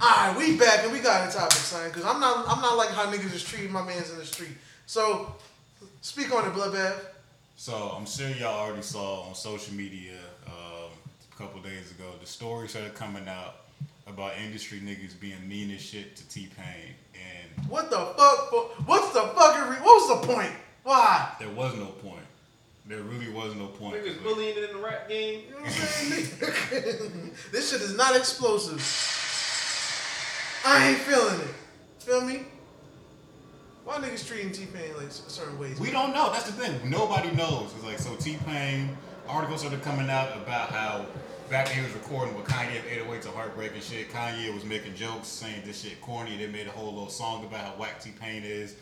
Alright, we back and we got a topic, son. Cause I'm not I'm not like how niggas is treating my mans in the street. So speak on it, bloodbath. So I'm sure y'all already saw on social media um, a couple days ago the stories started coming out about industry niggas being mean as shit to T Pain, and What the fuck? What's the fucking? Re- what was the point? Why? there was no point. There really was no point. Niggas Like, bullying in the rap game. You know what I'm saying? this shit is not explosive. I ain't feeling it. Feel me? Why niggas treating T Pain like certain ways? We don't know. That's the thing. Nobody knows. It's like so. T Pain articles started coming out about how back when he was recording with Kanye of 808s and Heartbreak and shit, Kanye was making jokes saying this shit corny. They made a whole little song about how whack T Pain is.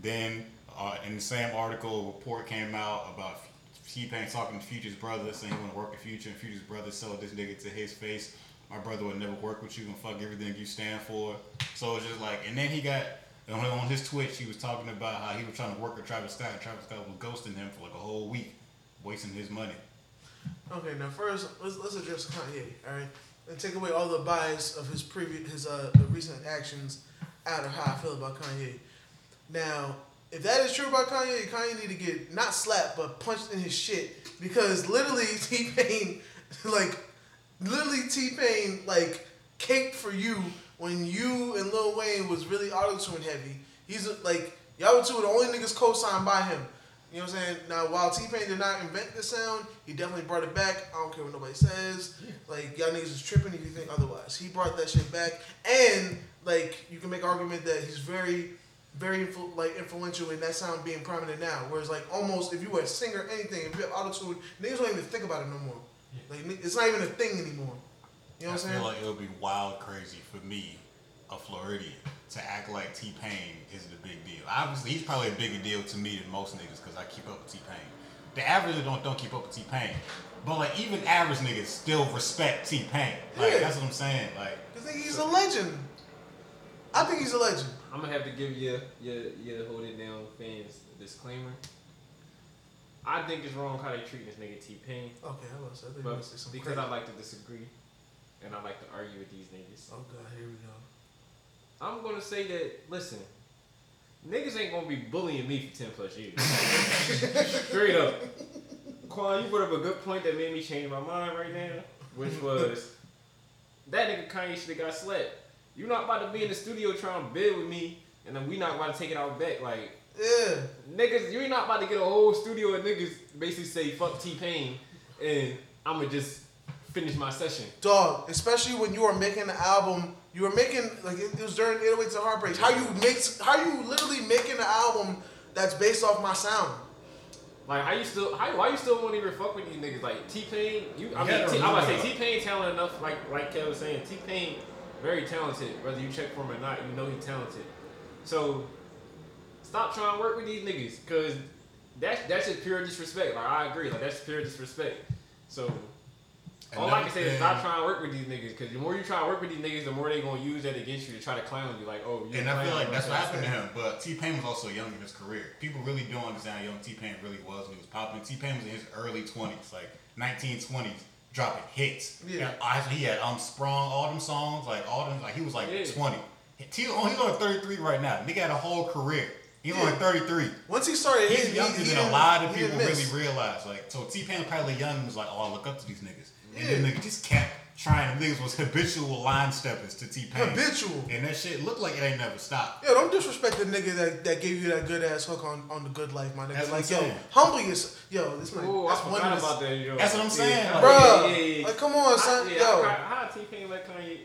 Then uh, in the same article, a report came out about T Pain talking to Future's brother, saying he want to work with Future, and Future's brother sold this nigga to his face. My brother would never work with you and fuck everything you stand for. So it's just like, and then he got on, his Twitch, he was talking about how he was trying to work with Travis Scott, and Travis Scott was ghosting him for like a whole week, wasting his money. Okay, now first let's let's address Kanye, all right, and take away all the bias of his previous his uh recent actions out of how I feel about Kanye. Now, if that is true about Kanye, Kanye need to get not slapped but punched in his shit because literally T Pain, like, literally T Pain like caked for you when you and Lil Wayne was really auto tune heavy. He's like y'all were two of the only niggas co-signed by him. You know what I'm saying? Now, while T Pain did not invent the sound, he definitely brought it back. I don't care what nobody says. Like y'all niggas is tripping if you think otherwise. He brought that shit back, and like you can make argument that he's very, very influ- like influential in that sound being prominent now. Whereas like almost if you were a singer, anything, if you have auto tune, niggas don't even think about it no more. Like it's not even a thing anymore. You know what I'm I saying? feel like it would be wild crazy for me, a Floridian, to act like T Pain isn't a big deal. Obviously, he's probably a bigger deal to me than most niggas because I keep up with T Pain. The average don't don't keep up with T Pain, but like even average niggas still respect T Pain. Like Yeah. that's what I'm saying. Like I think he's a legend. I think he's a legend. I'm gonna have to give you your your hold it down fans a disclaimer. I think it's wrong how they treat this nigga T Pain, Okay, I was. I think but because crazy. I like to disagree, and I like to argue with these niggas, Oh god, here we go. I'm gonna say that listen, niggas ain't gonna be bullying me for ten plus years. Straight up. Quan, you brought up a good point that made me change my mind right now, which was that nigga Kanye should have got slapped. You're not about to be in the studio trying to bid with me, and then we not about to take it out back. Like Yeah. niggas, you ain't not about to get a whole studio of niggas basically say fuck T Pain, and I'ma just finish my session. Dog, especially when you are making an album, you were making like it, it was during 808s and Heartbreaks. How you make, how you literally making an album that's based off my sound? Like how you still how why you still won't even fuck with these niggas? Like T Pain, you I You mean gotta T, I'm about to say T Pain talented enough. Like like Kev was saying, T Pain very talented. Whether you check for him or not, you know he's talented. So stop trying to work with these niggas, cause that's that's just pure disrespect. Like I agree, like that's pure disrespect. So all I can say is stop trying to work with these niggas, cause the more you try to work with these niggas, the more they gonna use that against you to try to clown you. Like oh, you And I feel like that's what happened to him. But T Pain was also young in his career. People really don't understand how young T Pain really was when he was popping. T Pain was in his early twenties, like 1920s, dropping hits. Yeah. And he had um sprung all them songs, like all them, like he was like Yeah. 20. T, oh, he's only 33 right now. Nigga had a whole career. He's only Yeah. 33. Once he started He's hitting, younger he than a lot of people really miss. realize. Like, so T Pain was probably young was like, oh, I look up to these niggas. And Yeah. then nigga just kept trying. Niggas was habitual line steppers to T Pain. Habitual. And that shit looked like it ain't never stopped. Yo, don't disrespect the nigga that, that gave you that good ass hook on, on the good life, my nigga. That's what like, I'm yo, saying. humble yourself. Yo, this man. Ooh, I that's one forgot about that. Yo. That's what I'm saying, Yeah, like- Bruh, yeah, yeah, yeah. like, come on, son. I, yeah, yo, how T Pain like Kanye?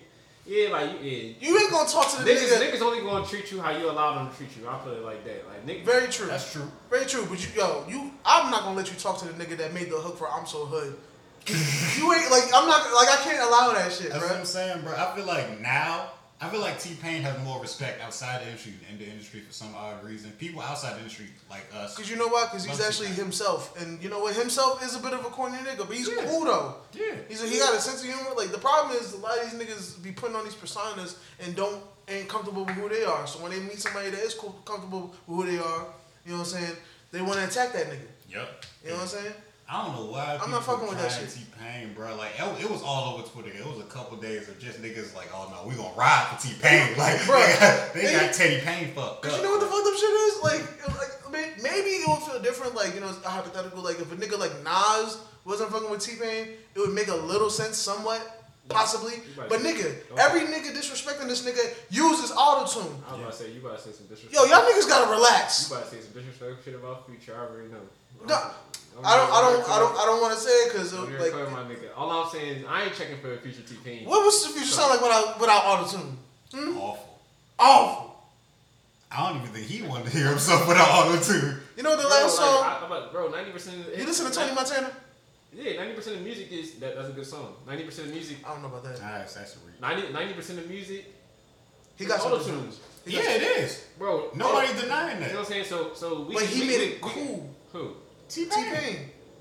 Yeah, like yeah. you ain't gonna talk to the Niggas, nigga. niggas only gonna treat you how you allow them to treat you. I put it like that. Like niggas. Very true. That's true. Very true. But you, yo, you, I'm not gonna let you talk to the nigga that made the hook for "I'm So Hood." you ain't like, I'm not like, I can't allow that shit, That's bro. what I'm saying, bro. I feel like now, I feel like T Pain has more respect outside the industry than in the industry for some odd reason. People outside the industry, like us, Cause you know why? Cause he's actually T-Pain. himself, and you know what? Himself is a bit of a corny nigga, but he's Yeah. cool though. yeah. He's a, he got a sense of humor. Like the problem is a lot of these niggas be putting on these personas and don't ain't comfortable with who they are. So when they meet somebody that is cool, comfortable with who they are, you know what I'm saying? They want to attack that nigga. Yep. You know what I'm saying? I don't know why. I'm not people fucking with that shit. T Pain, bro. Like it, it was all over Twitter. It was a couple days of just niggas like, oh no, we gonna ride for T Pain. Like, Bro, they got, they they- got Teddy Payne fucked Cause up. you know what the fucked up shit is? Like, like I mean, maybe it would feel different. Like, you know, a hypothetical. Like, if a nigga like Nas wasn't fucking with T Pain, it would make a little sense, somewhat, possibly. But nigga, don't- every nigga disrespecting this nigga uses auto tune. I was about to say you about to say some disrespect. Yo, y'all niggas gotta relax. You relax. about to say some disrespectful shit about future. I already know. No, I'm I don't, I don't, I don't, I don't want to say it because I'm like, clear, my nigga. All I'm saying is I ain't checking for a future T Pain. what was the future sound like without without auto tune? Hmm? Awful. Awful. I don't even think he wanted to hear himself without auto tune. You know the Bro, last like, song? I, I'm about- bro, ninety percent. you listen to Tony Montana? Yeah, ninety percent of music is that, that's a good song. Ninety percent of music, I don't know about that. That's that's a reach. 90 percent of music. He got auto tunes, Yeah, it is. bro. Nobody denying that. You know what I'm saying? So, so we. But he we- made we- it we- cool. Who? T T Pain. Pain.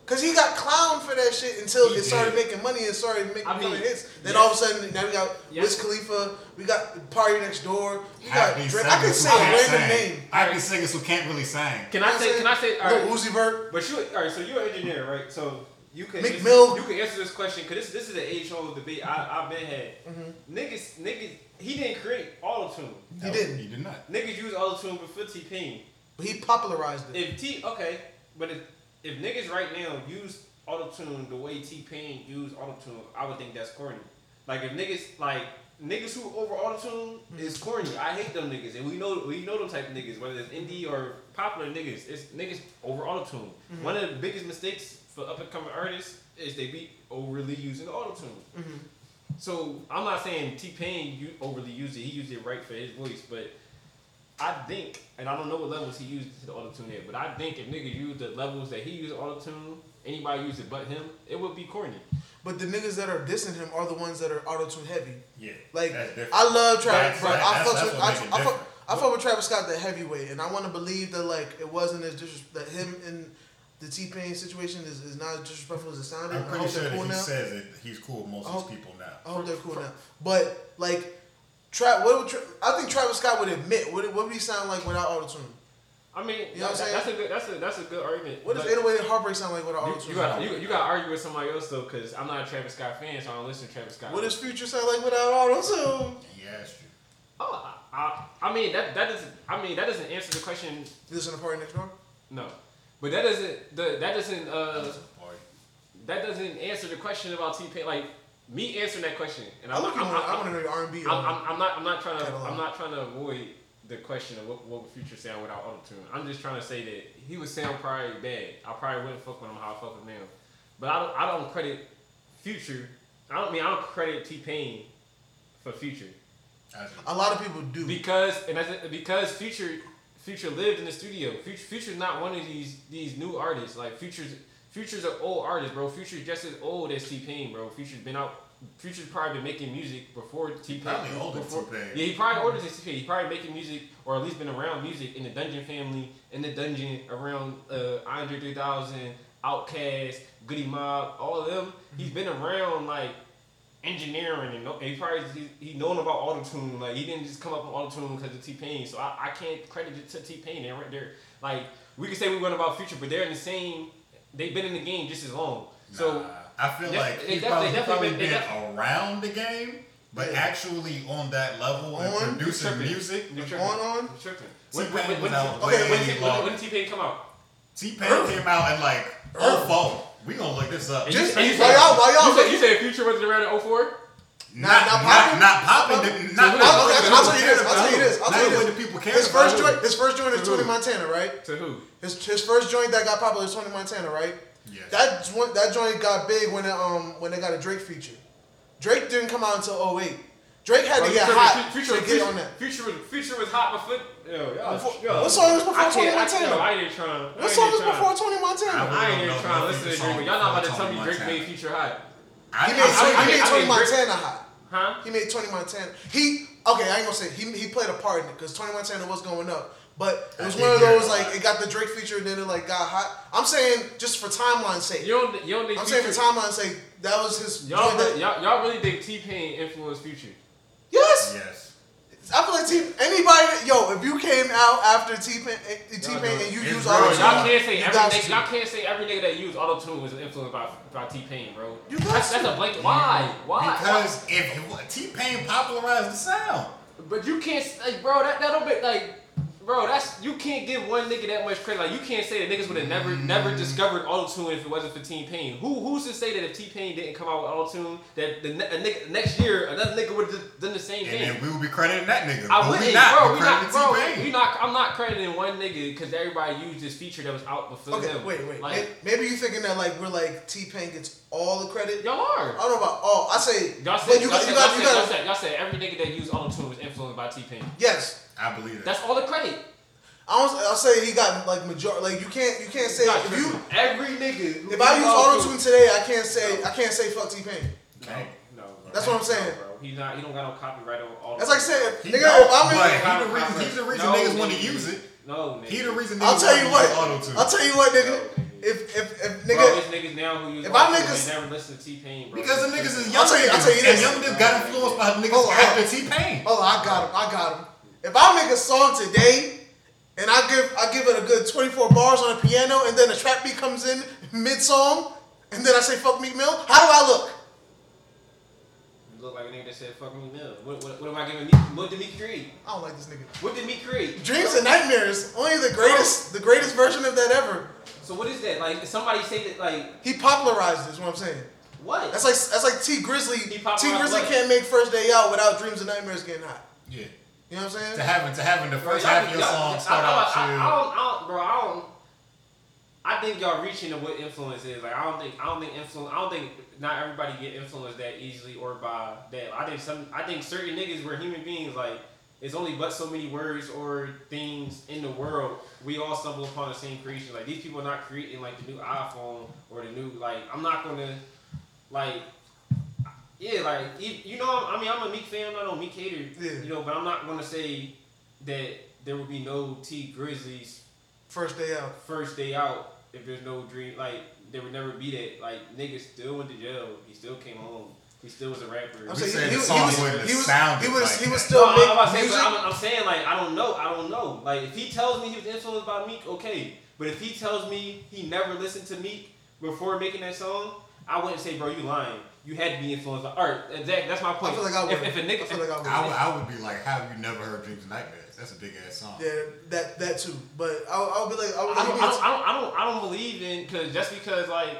Cause he got clowned for that shit until He it started did. making money and started making I mean, becoming hits. Then yes. all of a sudden, now we got Yes. Wiz Khalifa, we got Party Next Door, we got Happy Drake. I could singers say who a can't random sing. name. Happy singers who can't really sing. Can I say? Can I say? All Lil right. Uzi Vert. But you, all right. So you're an engineer, right? So you can Meek answer, Mill. you can answer this question because this this is an age old debate I I've been had. Mm-hmm. Niggas niggas he didn't create all auto tune. He No, didn't. He did not. Niggas use auto tune before T Pain. But he popularized it. If T okay, but if if niggas right now use auto tune the way T Pain used auto tune, I would think that's corny. Like if niggas like niggas who over auto tune is corny. I hate them niggas, and we know we know them type of niggas, whether it's indie or popular niggas. It's niggas over auto tune. One of the biggest mistakes for up and coming artists is they be overly using auto tune. Mhm. So I'm not saying T Pain you overly used it. He used it right for his voice, but I think, and I don't know what levels he used the auto tune at, but I think if nigga used the levels that he used auto tune, anybody use it but him, it would be corny. But the niggas that are dissing him are the ones that are auto tune heavy. Yeah. Like that's. I love Travis, That's- bro. I that's- fucks that's with what I, I, fuck. I fuck with Travis Scott the heavyweight, and I want to believe that like it wasn't as dis- that him and the T Pain situation is, is not as disrespectful as it sounded. I'm I pretty sure they're that cool he now. says that he's cool with most of hope- his people now. I hope they're cool now. But like, Tra- what would Tra- I think Travis Scott would admit? What, what would he sound like without auto tune? I mean, You know what I'm that- that's a good that's a that's a good argument. What does but 808 Heartbreak sound like without auto you, tune? you got you, you got to argue with somebody else though, because I'm not a Travis Scott fan, so I don't listen to Travis Scott. What does Future sound like without auto tune? He asked you. Oh, I, I, I mean that that doesn't I mean that doesn't answer the question. You listen to Party Next Door? No, but that doesn't the, that doesn't uh That was a party. that doesn't answer the question about T Pain. Like me answering that question, and I, I'm, look I'm, I, I'm, want to know your R&B. I'm, um, I'm, I'm not I'm not trying to Catalog. I'm not trying to avoid the question of what what would Future sound without auto tune. I'm just trying to say that he would sound probably bad. I probably wouldn't fuck with him how I fuck with him now. But I don't I don't credit Future. I don't mean I don't credit T Pain for Future a lot of people do. because and that's it, because Future Future lived in the studio. Future Future's not one of these these new artists. Like Future's Future's an old artist, bro. Future's just as old as T Pain, bro. Future's been out. Future's probably been making music before T Pain. Probably older than T-Pain. Yeah, he probably older than T Pain. He probably making music or at least been around music in the Dungeon family, in the Dungeon around uh, Andre 3000, Outkast, Goodie Mob, all of them. He's been around like engineering and, and he probably he, he known about auto tune. Like he didn't just come up with auto tune because of T Pain. So I, I can't credit it to T Pain. They're right there. Like we can say we went about Future, but they're in the same. They've been in the game just as long. So I feel Def- like they he's definitely- probably, probably been- they been around the game, but Yeah. actually on that level and On? producing tripping. music. You're On, on? You're. T-Pain When, when, when, was out okay, when, T- when, longer. when T Pain come out? T Pain came out in like oh four. We gonna look this up. And Just- you, and you why said- y'all- why y'all You said, you said Future wasn't around in 04? Not Not- not not not popping? popping. Not Not popping? not Okay, I'll tell you this, I'll tell you this, I'll tell you this. people care His first joint, his first joint is Tony? Montana, right? To who? His, his first joint that got popular is Tony Montana, right? Yes. That one, that joint got big when it, um when they got a Drake feature. Drake didn't come out until 08. Drake had Oh, to get hot Future, to Future, get on that. Future, was, Future was hot before. Yo, y'all, Before- yo, what song was before I can't- Tony I- Montana? yo, I ain't trying. What song was before Tony Montana? I I ain't even trying to listen to Drake, y'all not about to tell me Drake made Montana. Future hot. I He I- made, I- he I made Tony Montana hot. Huh? He made Tony Montana. He okay. I ain't gonna say he he played a part in it because Tony Montana was going up. But it was one of those like it got the Drake feature and then it like got hot. I'm saying just for timeline's sake. You don't, you don't think I'm saying for Future, timeline's sake, that was his y'all, really, that- y'all, y'all really think T Pain influenced Future? Yes, Yes. I feel like T anybody that- yo, if you came out after T Pain eh, T Pain and you It's use auto tune, y'all can't say every nigga, y'all can't say every nigga that use auto tune was influenced by by T Pain, bro. You got that's, that's a blanket. Why? Why? Because if T Pain popularized the sound, But you can't, like, bro. That that don't be like, bro. That's you can't give one nigga that much credit. Like you can't say that niggas would have never never mm. discovered auto tune if it wasn't for T Pain. Who who's to say that if T Pain didn't come out with auto tune that the a nigga, next year another nigga would have done the same and thing? then we would be crediting that nigga. I but wouldn't, we not. bro. we We not, bro. T-Pain. We not. I'm not crediting one nigga because everybody used this feature that was out before Okay, him. wait, wait. Like, May- Maybe you thinking that like we're like T Pain gets all the credit. y'all are. I don't know about all. I say, Y'all but said, you y'all, got, said, you y'all, got, you said, y'all, got. said, y'all said every nigga that used auto tune was influenced by T Pain. Yes, I believe that. That's all the credit. I don't. I'll say he got like major. Like you can't, you can't say if you. every nigga. If I use used auto tune today, I can't say I can't say fuck T Pain. Okay. No, bro. That's what I'm saying. No, bro. He's not. He don't got no copyright on all. That's like saying, He nigga, don't, I'm in, but he the reason. He's the reason No, niggas want to use it. No, nigga. He the reason. I'll tell you what. Auto tune. I'll tell you what, nigga. No. If if if Bro, nigga, it's niggas now who use if auto I tune niggas- and never listen to T Pain, bro. Because the niggas is I'll young tell you- I'll tell you and this. young niggas got influenced by niggas Hold on, hold after. T Pain. oh, I got him, I got him. If I make a song today. And I give I give it a good 24 bars on the piano, and then a trap beat comes in mid song, and then I say "fuck Meek Mill." How do I look? You look like a nigga that said "fuck me now." What, what, what am I giving me? What did me create? I don't like this nigga. What did me create? Dreams and nightmares, only the greatest, the greatest version of that ever. So what is that? Like somebody say that like He popularized it. Is what I'm saying. what? That's like that's like Tee Grizzley. Tee Grizzley can't make First Day Out without Dreams and Nightmares getting hot. Yeah. You know what I'm saying? To having to having the first y'all- half of your song start I, I, out I, I, don't, I don't, bro. I don't. I think y'all reaching to what influence is. Like I don't think I don't think influence. I don't think not everybody get influenced that easily or by that. I think some. I think certain niggas were human beings. Like it's only but so many words or things in the world. We all stumble upon the same creation. Like these people are not creating like the new iPhone or the new like. I'm not gonna like. Yeah, like you you know, I mean, I'm a Meek fan. I'm not no Meek hater. Yeah. You know, but I'm not gonna say that there will be no Tee Grizzley's First Day Out. first day out if there's no dream. Like there would never be that. Like nigga still went to jail. He still came home. He still was a rapper. I'm saying said he, he, was, he was, sounded he was, like he was still no, I'm, making about to say, music. I'm, I'm saying like I don't know. I don't know. Like if he tells me he was influenced by Meek, okay. But if he tells me he never listened to Meek before making that song, I wouldn't say, bro, you lying. You had to be influenced by art. Exactly. That's my point. I feel like I if, would. if a nigga, I feel like I would. I would, I would be like, how have you never heard Dreams and Nightmares? That's a big ass song. yeah, that that too. But I, I would be like, I would I don't, give I don't, I don't, I don't, I don't believe in because just because like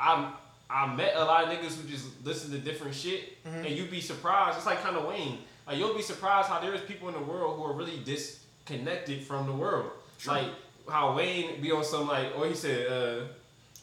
I I met a lot of niggas who just listen to different shit, Mhm. and you'd be surprised. It's like kind of Wayne. Like you'll be surprised how there's people in the world who are really disconnected from the world. True. Like how Wayne be on some like, or he said, uh,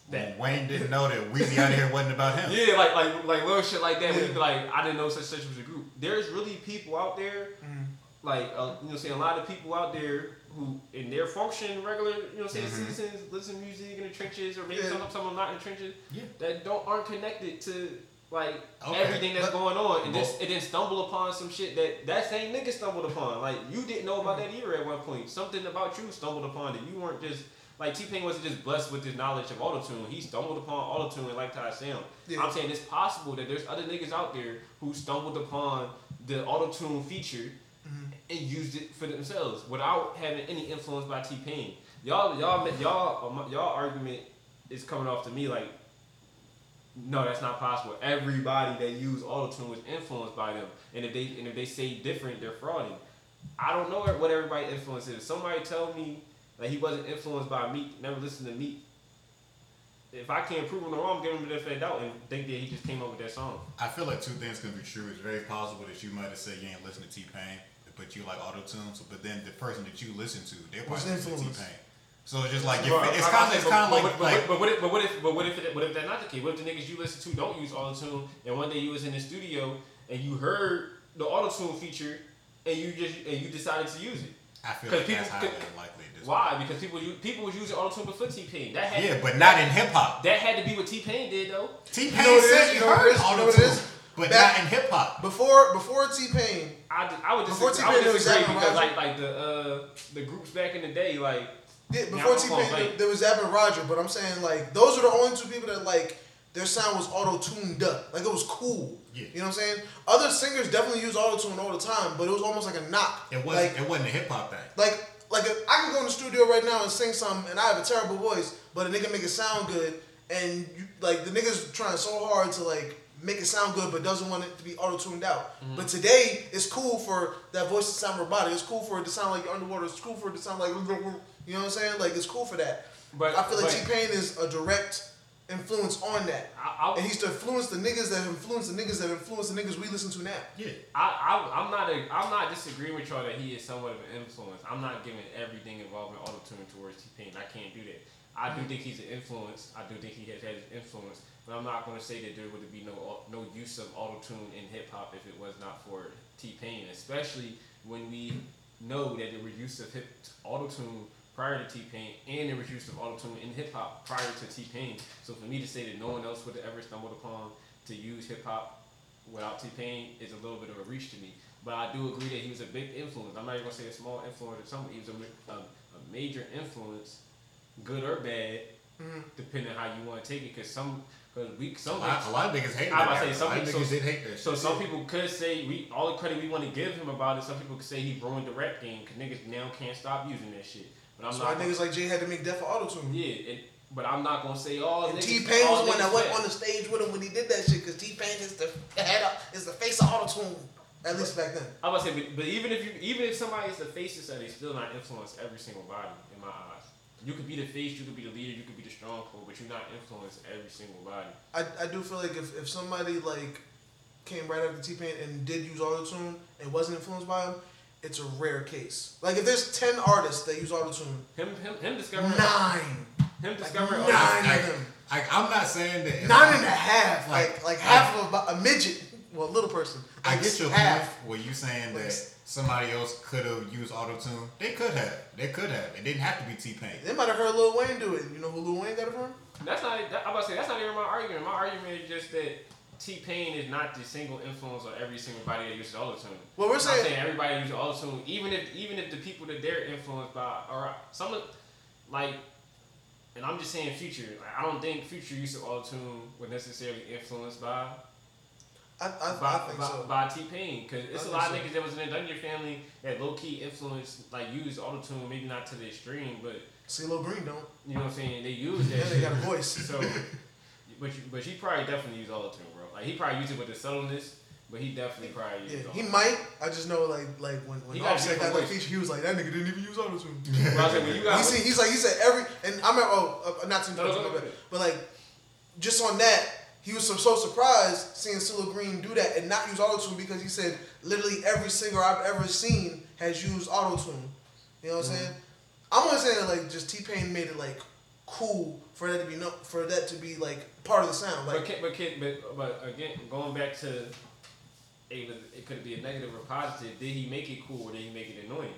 When Wayne didn't know that Weezy out here wasn't about him. yeah, like like like little shit like that. Yeah. be like, I didn't know such such was a group. There's really people out there Mhm. like uh, you know, saying a lot of people out there who in their function regular, you know, saying Mhm. citizens listen to music in the trenches, or maybe Yeah. some some of them not in the trenches, Yeah. that don't aren't connected to like Okay, everything that's but- going on, and just it then stumble upon some shit that that same nigga stumbled upon. Like you didn't know about that either at one point. Something about you stumbled upon that you weren't just. Like T Pain wasn't just blessed with this knowledge of autotune. He stumbled upon autotune and liked how it sound. Yeah. I'm saying it's possible that there's other niggas out there who stumbled upon the autotune feature Mhm. and used it for themselves without having any influence by T Pain. Y'all, y'all, y'all, um, y'all argument is coming off to me like, no, that's not possible. Everybody that use autotune was influenced by them, and if they and if they say different, they're frauding. I don't know what everybody influence is. Somebody tell me that he wasn't influenced by Meek, never listened to Meek. If I can't prove him wrong, I'm giving him the benefit of doubt and think that he just came up with that song. I feel like two things can be true. It's very possible that you might have said you ain't listen to T Pain, but you like auto tunes. But then the person that you listen to, they Was probably listen to T Pain. So it's just like Bro, if, it's I- I kind of say, it's kind of like but, like but, what if but what if but what if it, what if that's not the case? What if the niggas you listen to don't use autotune and one day you was in the studio and you heard the autotune feature and you just and you decided to use it? I feel 'cause like that's people- highly 'cause- unlikely. At this Why? Because people u- people was using autotune before T Pain. That had Yeah, but not in hip hop. that had to be what T Pain did though. T You know Pain said he You know what it heard is? You know auto what it tune, but Back- not in hip hop. Before before T Pain, I, d- I would Before disagree, I would T-Pain, there was disagree because Roger. like like the uh the groups back in the day like yeah, Yeah, before T Pain like- there was Zapp and Roger. But I'm saying like those are the only two people that like their sound was auto tuned up. Like it was cool. Yeah. You know what I'm saying? Other singers definitely use auto tune all the time, but it was almost like a knock. It wasn't. like it wasn't a hip hop thing. like like if I can go in the studio right now and sing something and I have a terrible voice, but a nigga make it sound good and you, like the niggas trying so hard to like make it sound good but doesn't want it to be auto tuned out. Mm-hmm. But today it's cool for that voice to sound robotic. It's cool for it to sound like you're underwater. It's cool for it to sound like you know what I'm saying? Like it's cool for that. But- I feel like T Pain is a direct influence on that. I, I, And he's to influence the niggas that influence the niggas that influence the niggas we listen to now. Yeah. I, I, I'm not a, I'm not disagreeing with y'all that he is somewhat of an influence. I'm not giving everything involving auto tune towards T Pain. I can't do that. I do mm-hmm. think he's an influence. I do think he has had influence, but I'm not going to say that there would be no no use of auto tune in hip hop if it was not for T Pain, especially when we know that there was use of hip auto tune prior to T Pain and there was use of auto tune in hip hop prior to T Pain. So for me to say that no one else would have ever stumbled upon to use hip hop without T Pain is a little bit of a reach to me. But I do agree that he was a big influence. I'm not even gonna say a small influence or something. He was a, a, a major influence, good or bad, Mhm. depending on how you want to take it. Cause some, cause we A some lot, a lot of niggas hate I that. was about to say, a some lot of people- niggas did hate that. so some people could say we all the credit we want to give him about it. Some people could say he ruined the rap game because niggas now can't stop using that shit. But I'm That's why not. niggas like Jay had to make death for auto tune. yeah, it, but I'm not gonna say all. And T Pain was one that went on the stage with him when he did that shit because T Pain is the head up, is the face of auto tune. At least back then. I was about to say, but, but even if you, even if somebody is the face of they still not influence every single body in my eyes. You could be the face, you could be the leader, you could be the strong stronghold, but you're not influence every single body. I, I do feel like if, if somebody like came right after T Pain and did use auto tune and wasn't influenced by him, it's a rare case. Like if there's ten artists that use auto tune, Him, him, him discovering, nine, him like nine I- of them, I, I'm not saying that. nine and a half, like Like- like half of a, a midget, well, a little person. I get your half. point where you saying Like- that somebody else could have used auto tune. They could have. They could have. It didn't have to be T Pain. They might have heard Lil Wayne do it. You know who Lil Wayne got it from? That's not. That, I'm about to say that's not even my argument. My argument is just that T Pain is not the single influence on every single body that uses autotune. Well, we're saying saying everybody uses autotune, even if even if the people that they're influenced by are some of like, and I'm just saying Future. Like, I don't think Future use of autotune was necessarily influenced by I, I, by, I think by, so. by T Pain because it's a think lot of niggas that was in the Dungeon family that low key influenced like use autotune, maybe not to the extreme, but CeeLo Green don't. you know what I'm saying. They use that. And they got a voice. So, but you, but he probably definitely used autotune, bro. Like he probably used it with the subtleness, but he definitely probably used. Yeah, it he might. I just know like like when when He Offset got voice. feature, he was like that nigga didn't even use auto tune. Bro, I said, when you got He he's like he said every and I remember oh uh, not too No, no, no, no. but, like just on that he was so, so surprised seeing CeeLo Green do that and not use auto tune because he said literally every singer I've ever seen has used auto tune. You know what I'm saying? I'm only saying that like just T Pain made it like cool for that to be no for that to be like part of the sound. But Like can, but, can, but but again, going back to it, was, it could be a negative or positive. Did he make it cool or did he make it annoying?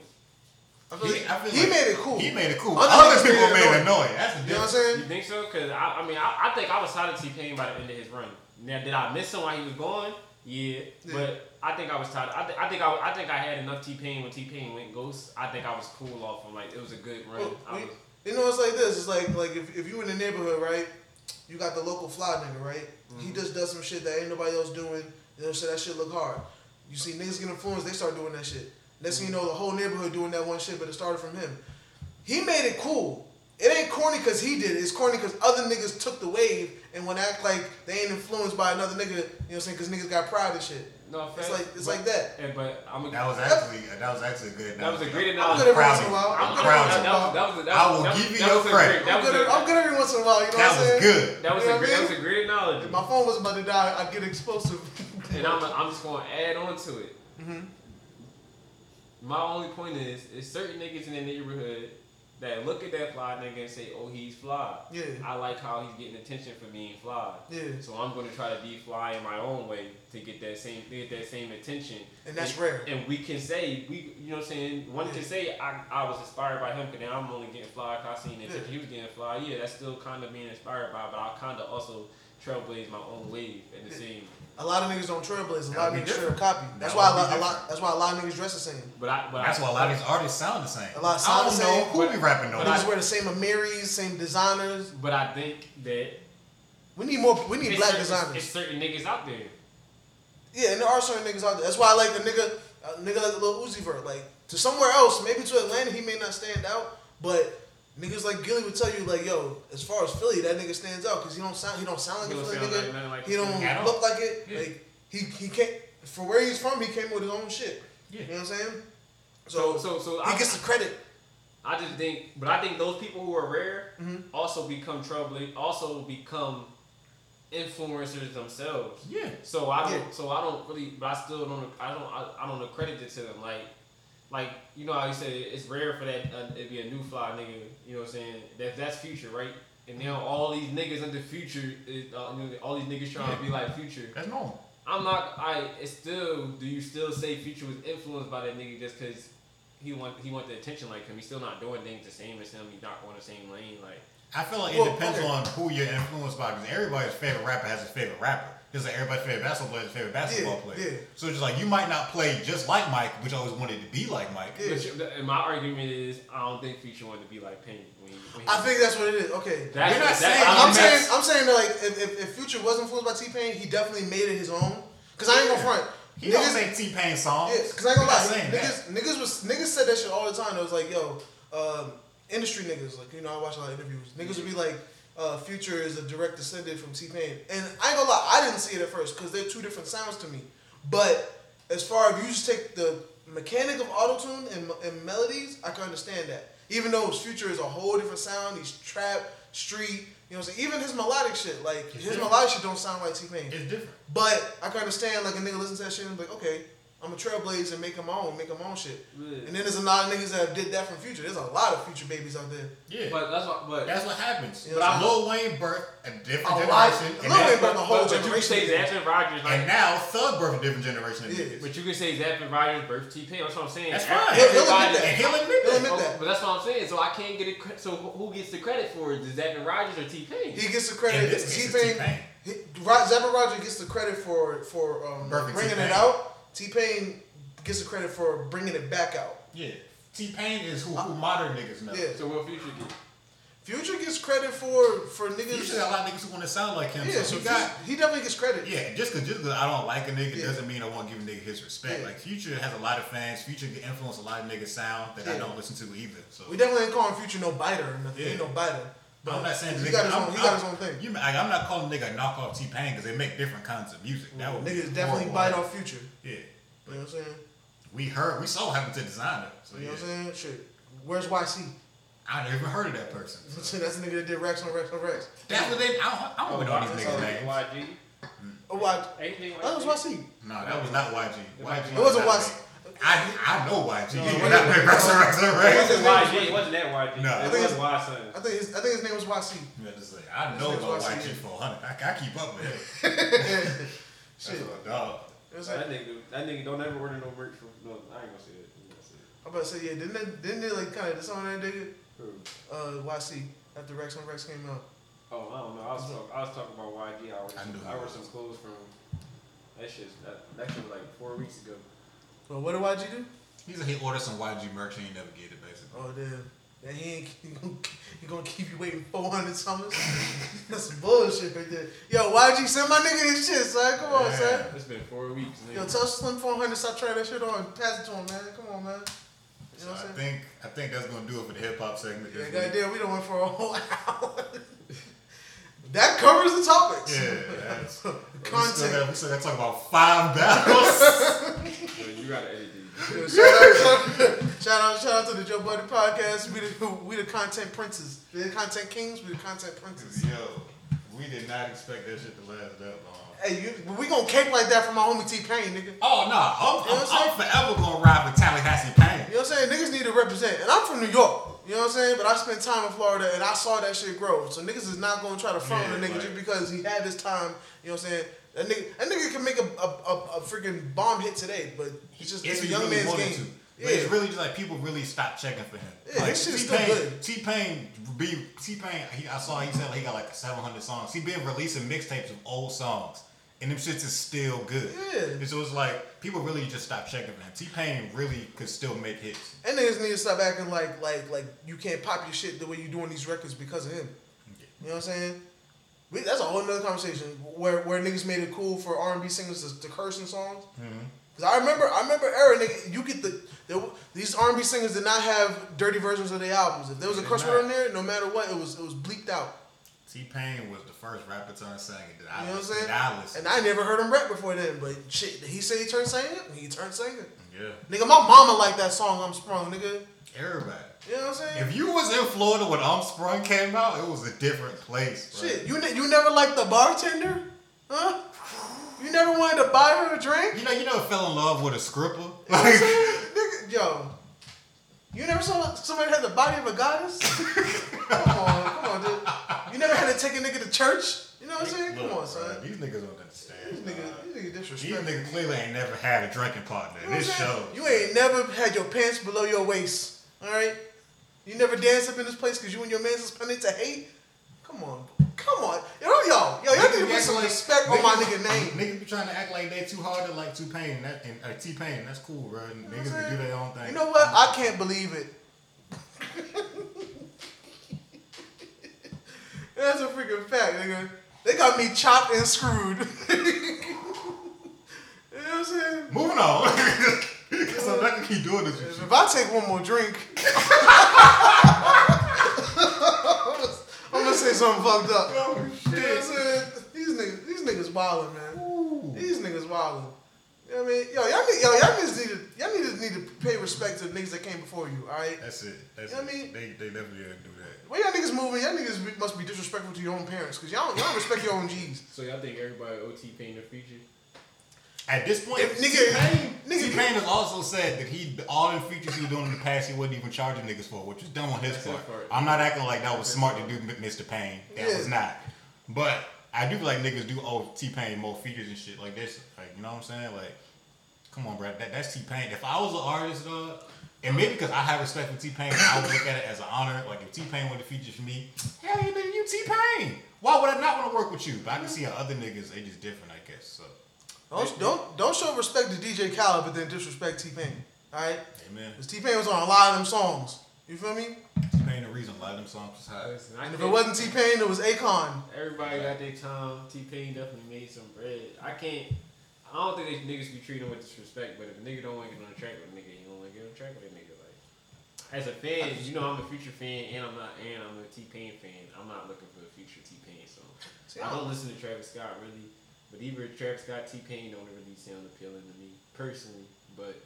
I feel He- like I feel he like made it cool. He made it cool. Other Other, people made it made it annoying. annoying. That's the You know what I'm difference. saying? You think so? Cause I, I mean, I, I think I was tired of T Pain by the end of his run. Now, did I miss him while he was gone? Yeah, Yeah. but I think I was tired. I, th- I think I, I think I had enough T Pain when T Pain went ghost. I think I was cool off him. Like it was a good run. Well, I we- was, You know, it's like this. It's like like if, if you in the neighborhood, right? You got the local fly nigga, right? He mm-hmm. just does some shit that ain't nobody else doing. You know, so that shit look hard. You see niggas get influenced, they start doing that shit. Next thing you mm-hmm. know, the whole neighborhood doing that one shit, but it started from him. He made it cool. It ain't corny because he did it. It's corny because other niggas took the wave and want to act like they ain't influenced by another nigga. You know what I'm saying? Because niggas got pride and shit. no, It's like it's but- like that. And, but I'm a, That was actually that was actually a good. that was a analogy. great I'm good every proud once in a of while. you. I'm I'm good proud of once in a That, while. that was, I will that was, give you that your a credit. I'm was good, a, I'm good every once in a while. You know That what I'm was saying? good. that was You know a what great, that was a great analogy. If my phone was about to die, I'd get explosive. and I'm, I'm just gonna add on to it. Mhm. My only point is, is certain niggas in the neighborhood that look at that fly nigga and say, "Oh, he's fly." Yeah. I like how he's getting attention for being fly. Yeah. So I'm gonna try to be fly in my own way to get that same get that same attention. And that's rare. And we can say we, you know, what I'm saying one Yeah. can say I, I was inspired by him, because now I'm only getting fly. 'cause I seen it. Yeah. He was getting fly. Yeah, that's still kind of being inspired by, but I kind of also trailblaze my own wave at the Yeah. same. A lot of niggas don't trailblaze. A lot of niggas straight up copy. That's would why a lot, a lot. That's why a lot of niggas dress the same. But I, but That's I, why a lot of these artists sound the same. A lot sound I sound don't the know same, who but- be rapping though. But I- niggas wear the same Amiris, same designers. But I think that We need more. We need black certain- designers. It's certain niggas out there. Yeah, and there are certain niggas out there. That's why I like the nigga, a nigga like a little Uzi Vert. Like to somewhere else, maybe to Atlanta, he may not stand out, but niggas like Gillie would tell you like, yo, as far as Philly, that nigga stands out because he don't sound, he don't sound like He a don't Philly nigga. like like he don't Philly look like it. Yeah. Like he he can't. For where he's from, he came with his own shit. Yeah. You know what I'm saying? So So, so so he I, gets the credit. I just think, but I think those people who are rare Mhm. also become trouble. Also become influencers themselves. Yeah. So I don't. Yeah. So I don't really. But I still don't. I don't. I, I don't accredit it to them. Like, like you know how you said it's rare for that uh, it be a new fly nigga. You know what I'm saying? That that's future, right? And now all these niggas in the future, is, uh, all these niggas trying to be like future. That's normal. I'm not. I. It's still. Do you still say future was influenced by that nigga just because he want he want the attention like him? He's still not doing things the same as him. He's not on the same lane. Like. I feel like it depends okay. on who you're influenced by because everybody's favorite rapper has a favorite rapper. Just like everybody's favorite basketball player has a favorite basketball Yeah, player. yeah. So it's just like you might not play just like Mike, which I always wanted to be like Mike. Yeah. But and my argument is, I don't think Future wanted to be like Penny. When he, when he I think that's what it is. Okay. That's We're not what- saying- I'm I'm saying, saying- I'm saying that like if, if, if Future wasn't influenced by T Pain, he definitely made it his own. Cause I ain't gonna front. He don't make T Pain songs. Yeah, cause I ain't gonna lie, saying that. niggas, niggas was niggas said that shit all the time. It was like, yo, um, industry niggas, like you know, I watch a lot of interviews. Niggas would be like, uh, Future is a direct descendant from T Pain, and I ain't gonna lie, I didn't see it at first because they're two different sounds to me. But as far as you just take the mechanic of auto tune and, and melodies, I can understand that. Even though his Future is a whole different sound, he's trap, street. You know what I'm saying? Even his melodic shit, like It's his different. melodic shit don't sound like T Pain. It's different. But I can understand like a nigga listen to that shit and be like, okay, I'm a trailblazer and make them own, make him my own shit. Yeah. And then there's a lot of niggas that did that from Future. There's a lot of Future babies out there. Yeah. But that's what. But That's what happens. Yeah, but I'm- Lil Wayne birthed a different A lot- generation. Lil Wayne that- birthed a whole but, but you can say Zapp and Rogers like. and now Thug birthed a different generation of Yeah. niggas. But you can say Zapp and Rogers birth T Pain. That's what I'm saying. That's Every- fine. He'll- he'll admit that. And he'll admit He'll that. admit Oh, that. But that's what I'm saying. So I can't get it. So who who gets the credit for it? Is Zapp and Rogers or T Pain? He gets the credit. T Pain. T-Pain. Zappa Roger gets the credit for for um, bringing T-Pain. it out. T Pain gets the credit for bringing it back out. Yeah. T Pain is who, who uh, modern niggas know. Yeah. So what Future get? Future gets credit for for niggas. Usually a lot of niggas who want to sound like him. yeah, so so he got he definitely gets credit. Yeah, just cause just cause I don't like a nigga Yeah. doesn't mean I won't give a nigga his respect. Yeah. Like Future has a lot of fans. Future can influence a lot of niggas sound that I don't listen to either. So We definitely ain't calling Future no biter or nothing. He Yeah. ain't no biter. But I'm not saying he nigga, got his I'm, own. He got his own thing. You, like, I'm not calling nigga a knockoff T Pain because they make different kinds of music. That would Niggas definitely horrible. bite off Future. Yeah, You know what I'm saying? we heard, we saw what happened to Desiigner. So You know what I'm saying? Shit. Where's YC? I never even heard of that person. So. Shit, That's the nigga that did Racks on Racks on Racks. That's what they. I don't, I don't know these Oh, niggas' that's names. YG. Oh, Y. Anything Oh, was YC. No, that was not YG. YG. It wasn't not YC. Me. I I know YG. No, He it did wasn't- not make Rex on Rex on It Rex. wasn't YG. It wasn't that YG. No. I It think was it's- Y Son. I think his, I think his name was YC. Yeah, just like, I know His name about was YG YG. 400. I, I keep up with him. That's Shit. a dog. It was So like, that nigga, that nigga don't ever order no merch from. No, I ain't gonna say it. I'm say it. I'm about to say, yeah, didn't they, didn't they like kind of disown that nigga? Who? Uh, YC after Racks on Racks came out. Oh, I don't know. I was talking. I was talking about YG. I ordered I some, knew I ordered some clothes from. That shit. That, that shit was like four weeks ago. Well, what did YG do? He said he ordered some YG merch and he never get it, basically. Oh damn. And he ain't he gonna, he gonna keep you waiting 400 summers. That's some bullshit right there. Yo, YG, send my nigga his shit, son. Come on, Yeah. son. It's been four weeks. Nigga. Yo, tell Slim 400 stop trying that shit on. Pass it to him, man. Come on, man. You So know I what I'm saying? think I think that's gonna do it for the hip hop segment. Yeah, goddamn, we done went for a whole hour. That covers the topics. Yeah, that's, we still Content. got we still got to talk about five battles. Yo, you gotta edit these. Yo, shout, out, shout out, shout out to the Joe Budden podcast. We the we the content princes. We the content kings. We the content princes. Yo, we did not expect that shit to last that long. Hey, you, we gonna cake like that for my homie T Pain, nigga. Oh no, I'm, You know I'm, I'm forever gonna ride with Tallahassee Pain. You know what I'm saying? Niggas need to represent. And I'm from New York. You know what I'm saying? But I spent time in Florida and I saw that shit grow. So niggas is not gonna try to front on Yeah, a nigga like- just because he had his time. You know what I'm saying? That nigga, that nigga can make a, a, a, a freaking bomb hit today, but it's just it's a young really man's game. to. Yeah. But it's really just like people really stopped checking for him. Yeah, like, shit is still T-Pain, good. T Pain be T Pain. He, I saw he said like he got like 700 songs. He been releasing mixtapes of old songs, and them shits is still good. Yeah. And so it's like people really just stopped checking for him. T Pain really could still make hits. And niggas need to stop acting like like like you can't pop your shit the way you're doing these records because of him. You know what I'm saying? We, that's a whole nother conversation where where niggas made it cool for R and B singers to, to curse in songs. Mm-hmm. Cause I remember, I remember era nigga, you get the there, w- these R and B singers did not have dirty versions of their albums. If there was a curse word in there, no matter what, it was it was bleeped out. T Pain was the first rapper to turn singing that I You know what I'm saying? that I listened And I never heard him rap before then, but shit, he said he turned singing. He turned singing. Yeah, Nigga, my mama liked that song. I'm sprung, nigga. everybody. You know what I'm saying? If you was in Florida when Um Sprung came out, it was a different place. Bro. Shit, you ne- you never liked the bartender, huh? You never wanted to buy her a drink. You know, you never fell in love with a scripper. You know what I'm saying? Nigga, yo, you never saw somebody had the body of a goddess? come on, come on, dude. You never had to take a nigga to church? You know what I'm saying? Come on, son. bro, These niggas don't understand. These niggas, these niggas These niggas clearly ain't never had a drinking partner. You know this show. You ain't never had your pants below your waist. All right. You never danced up in this place because you and your man suspended to hate. Come on, come on, yo, yo, yo, y'all need to put some respect on my nigga name. Niggas be trying to act like they too hard to like T Pain. That and uh, T Pain. That's cool, bro. You Niggas can do their own thing. You know what? I can't believe it. That's a freaking fact, nigga. They got me chopped and screwed. you know what I'm saying? Moving on. Cause I'm not gonna keep doing this. If I take one more drink, I'm gonna say something fucked up. Oh You know what I'm saying? These niggas, these niggas wildin', man. These niggas wildin'. You know what I mean? Yo, y'all, need, yo, y'all niggas need to, y'all niggas need to pay respect to the niggas that came before you, alright? That's it. That's You know it. what I mean? They they definitely didn't do that. Where y'all niggas moving? Y'all niggas be- must be disrespectful to your own parents, cause y'all, y'all don't respect your own G's. So y'all think everybody OT Pain the future? At this point, If nigga- T Pain, nigga- T Pain has also said that he all the features he was doing in the past he wasn't even charging niggas for, which is dumb on his part. part. I'm not acting like that was smart to do, Mr. Payne. That Yeah. was not. But I do feel like niggas do owe T Pain more features and shit like this. Like you know what I'm saying? Like, come on, bro. That, that's T Pain. If I was an artist, dog, and maybe because I have respect for T Pain, I would look at it as an honor. Like if T Pain were to feature for me, hell yeah, nigga, you T Pain. Why would I not want to work with you? But I can see how other niggas they just different, I guess. So, Don't, don't, don't show respect to DJ Khaled, but then disrespect T Pain, alright? amen. Cause T Pain was on a lot of them songs. You feel me? T Pain the reason a lot of them songs was hot. Listen, I And if it wasn't T Pain, it was Akon. Everybody got their time. T Pain definitely made some bread. I can't. I don't think they niggas be treating him with disrespect. But if a nigga don't want to get on the track with a nigga, he don't want to get on the track with a nigga. Like as a fan, you know I'm a future fan, and I'm not, and I'm a T Pain fan. I'm not looking for a future T Pain song. See, I don't listen to Travis Scott really, but either Travis Scott, T Pain don't really sound appealing to me personally. But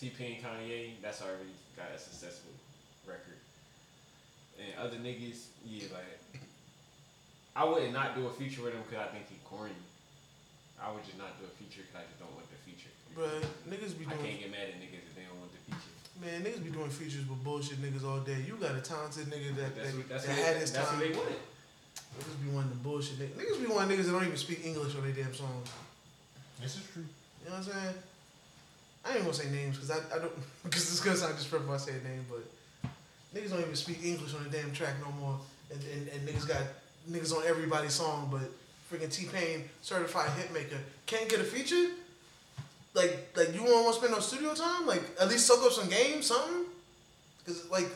T Pain, Kanye, that's already got a successful record. And other niggas, yeah, like I would not not do a feature with him because I think he corny. I would just not do a feature because I just don't want the feature. But niggas be I can't get mad at niggas if they don't want the feature. man, niggas be doing features with bullshit niggas all day. You got a talented nigga that, That's that, what, that's that what, had they, his that's time. what they want. Niggas be wanting the bullshit niggas. Niggas be wanting niggas that don't even speak English on their damn songs. This is true. You know what I'm saying? I ain't gonna say names because I, I don't because it's gonna sound disrespectful if I say a name, but niggas don't even speak English on the damn track no more. And, and, and niggas got niggas on everybody's song, but freaking T Pain, certified hit maker, can't get a feature. Like like you won't want to spend no studio time? Like at least soak up some game, something. Cause like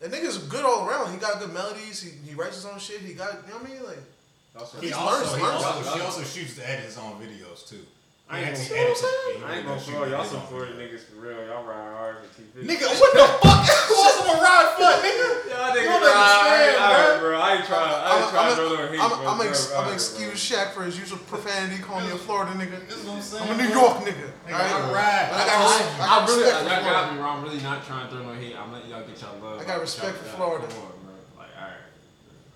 that nigga's good all around. He got good melodies. He, he writes his own shit. He got you know what I mean? Like Also, He also, he also, he also shoots to edit his own videos too. I ain't He gonna- edits- I ain't gonna throw y'all some Florida niggas for real. Y'all ride hard for TV. Nigga, what the fuck? Who else am I ride for, nigga? Y'all niggas don't ride. understand, Alright, bro. bro. I ain't trying. I ain't trying to throw no hate. I'm, bro. I'm, ex- Bro, I'm excuse. Shaq for his use of profanity, calling me a Florida nigga. This is what I'm saying. I'm a New. York nigga. Nigga, alright? I ride. I got, I res- I I got really, respect for y'all got me wrong. I'm really not trying to throw no hate. I'm letting y'all get y'all love. I got respect for Florida. Come on, bro. Like, alright.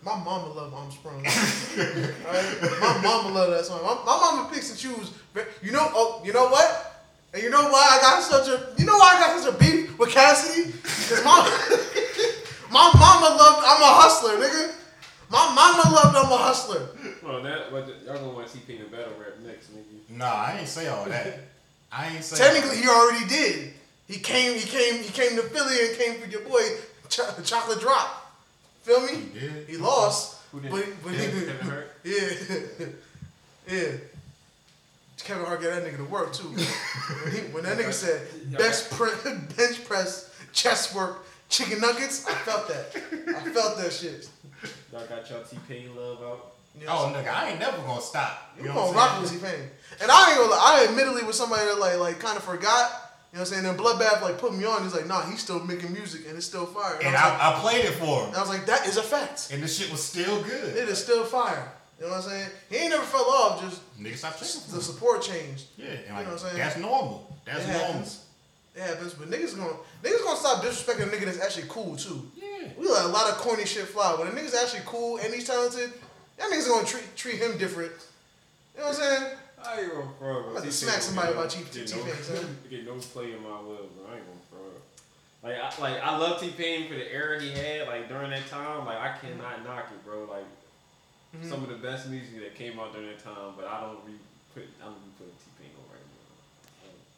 My mama love I'm Sprung. alright? My mama love that song. My, my mama picks and chooses. You know, oh, you know what? And you know why I got such a, you know why I got such a beef with Cassidy? Cause my, my mama loved I'm a hustler, nigga. My mama loved I'm a hustler. Well, that but y'all gonna want T Pain to battle rap next, nigga. Nah, I ain't say all that. I ain't say. Technically, he already did. He came. He came. He came to Philly and came for your boy Ch- Chocolate Drop. Feel me? He did. He lost, Who did? but but he, Kevin Hart. yeah, yeah. Kevin Hart got that nigga to work too. when, he, when that nigga said best pre- bench press, chest work, chicken nuggets, I felt that. I felt that shit. Y'all got y'all T Pain love out. You oh, know Oh, nigga, I ain't never gonna stop. You know gonna what rock I'm with saying? T Pain. And I ain't gonna lie, I admittedly was somebody that like like kind of forgot. You know what I'm saying? Then Bloodbath like put me on. He's like, nah, he's still making music and it's still fire. And I, was like, I, I played it for him, and I was like, that is a fact. and the shit was still good. It is still fire. You know what I'm saying? He ain't never fell off. Just Nigga, stop the him. support changed. Yeah, and You like, know what I'm saying? that's normal. That's It normal. happens. It happens, but niggas gonna niggas gonna stop disrespecting a nigga that's actually cool too. Yeah. We let a lot of corny shit fly. When a nigga's actually cool and he's talented, that niggas gonna treat treat him different. You know what I'm saying? I ain't gonna front. I'm about to smack somebody about T- no, son. get no play in my will, bro. I ain't gonna front. Like, I, like I love T Pain for the era he had. Like during that time, like I cannot knock it, bro. Like Mhm. some of the best music that came out during that time, but I don't re put. I don't re put T Pain on right now.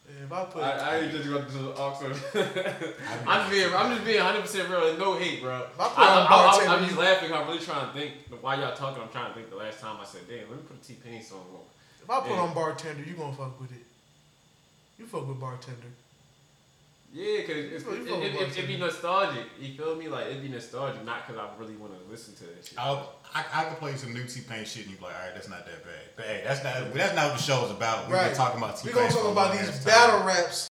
Yeah, if I put. I, I ain't just gonna do Oxford. I'm just being, I'm just being 100 percent real. No hate, bro. If I put I, I, I, I'm just laughing. I'm really trying to think. While y'all talking, I'm trying to think. The last time I said, "Damn, let me put a T Pain song on." If I put Yeah. on bartender, you gonna fuck with it. You fuck with bartender. Yeah, cause it's, You it, fuck with it, it, it, Bartender. be nostalgic. You feel me? Like it'd be nostalgic, not cause I really want to listen to that shit. I'll, I, I can play some new T Pain shit and you be like, all right, that's not that bad. But hey, that's not that's not what the show's about. We've Right. been talking about T Pain. We Pain. gonna talk about these battle raps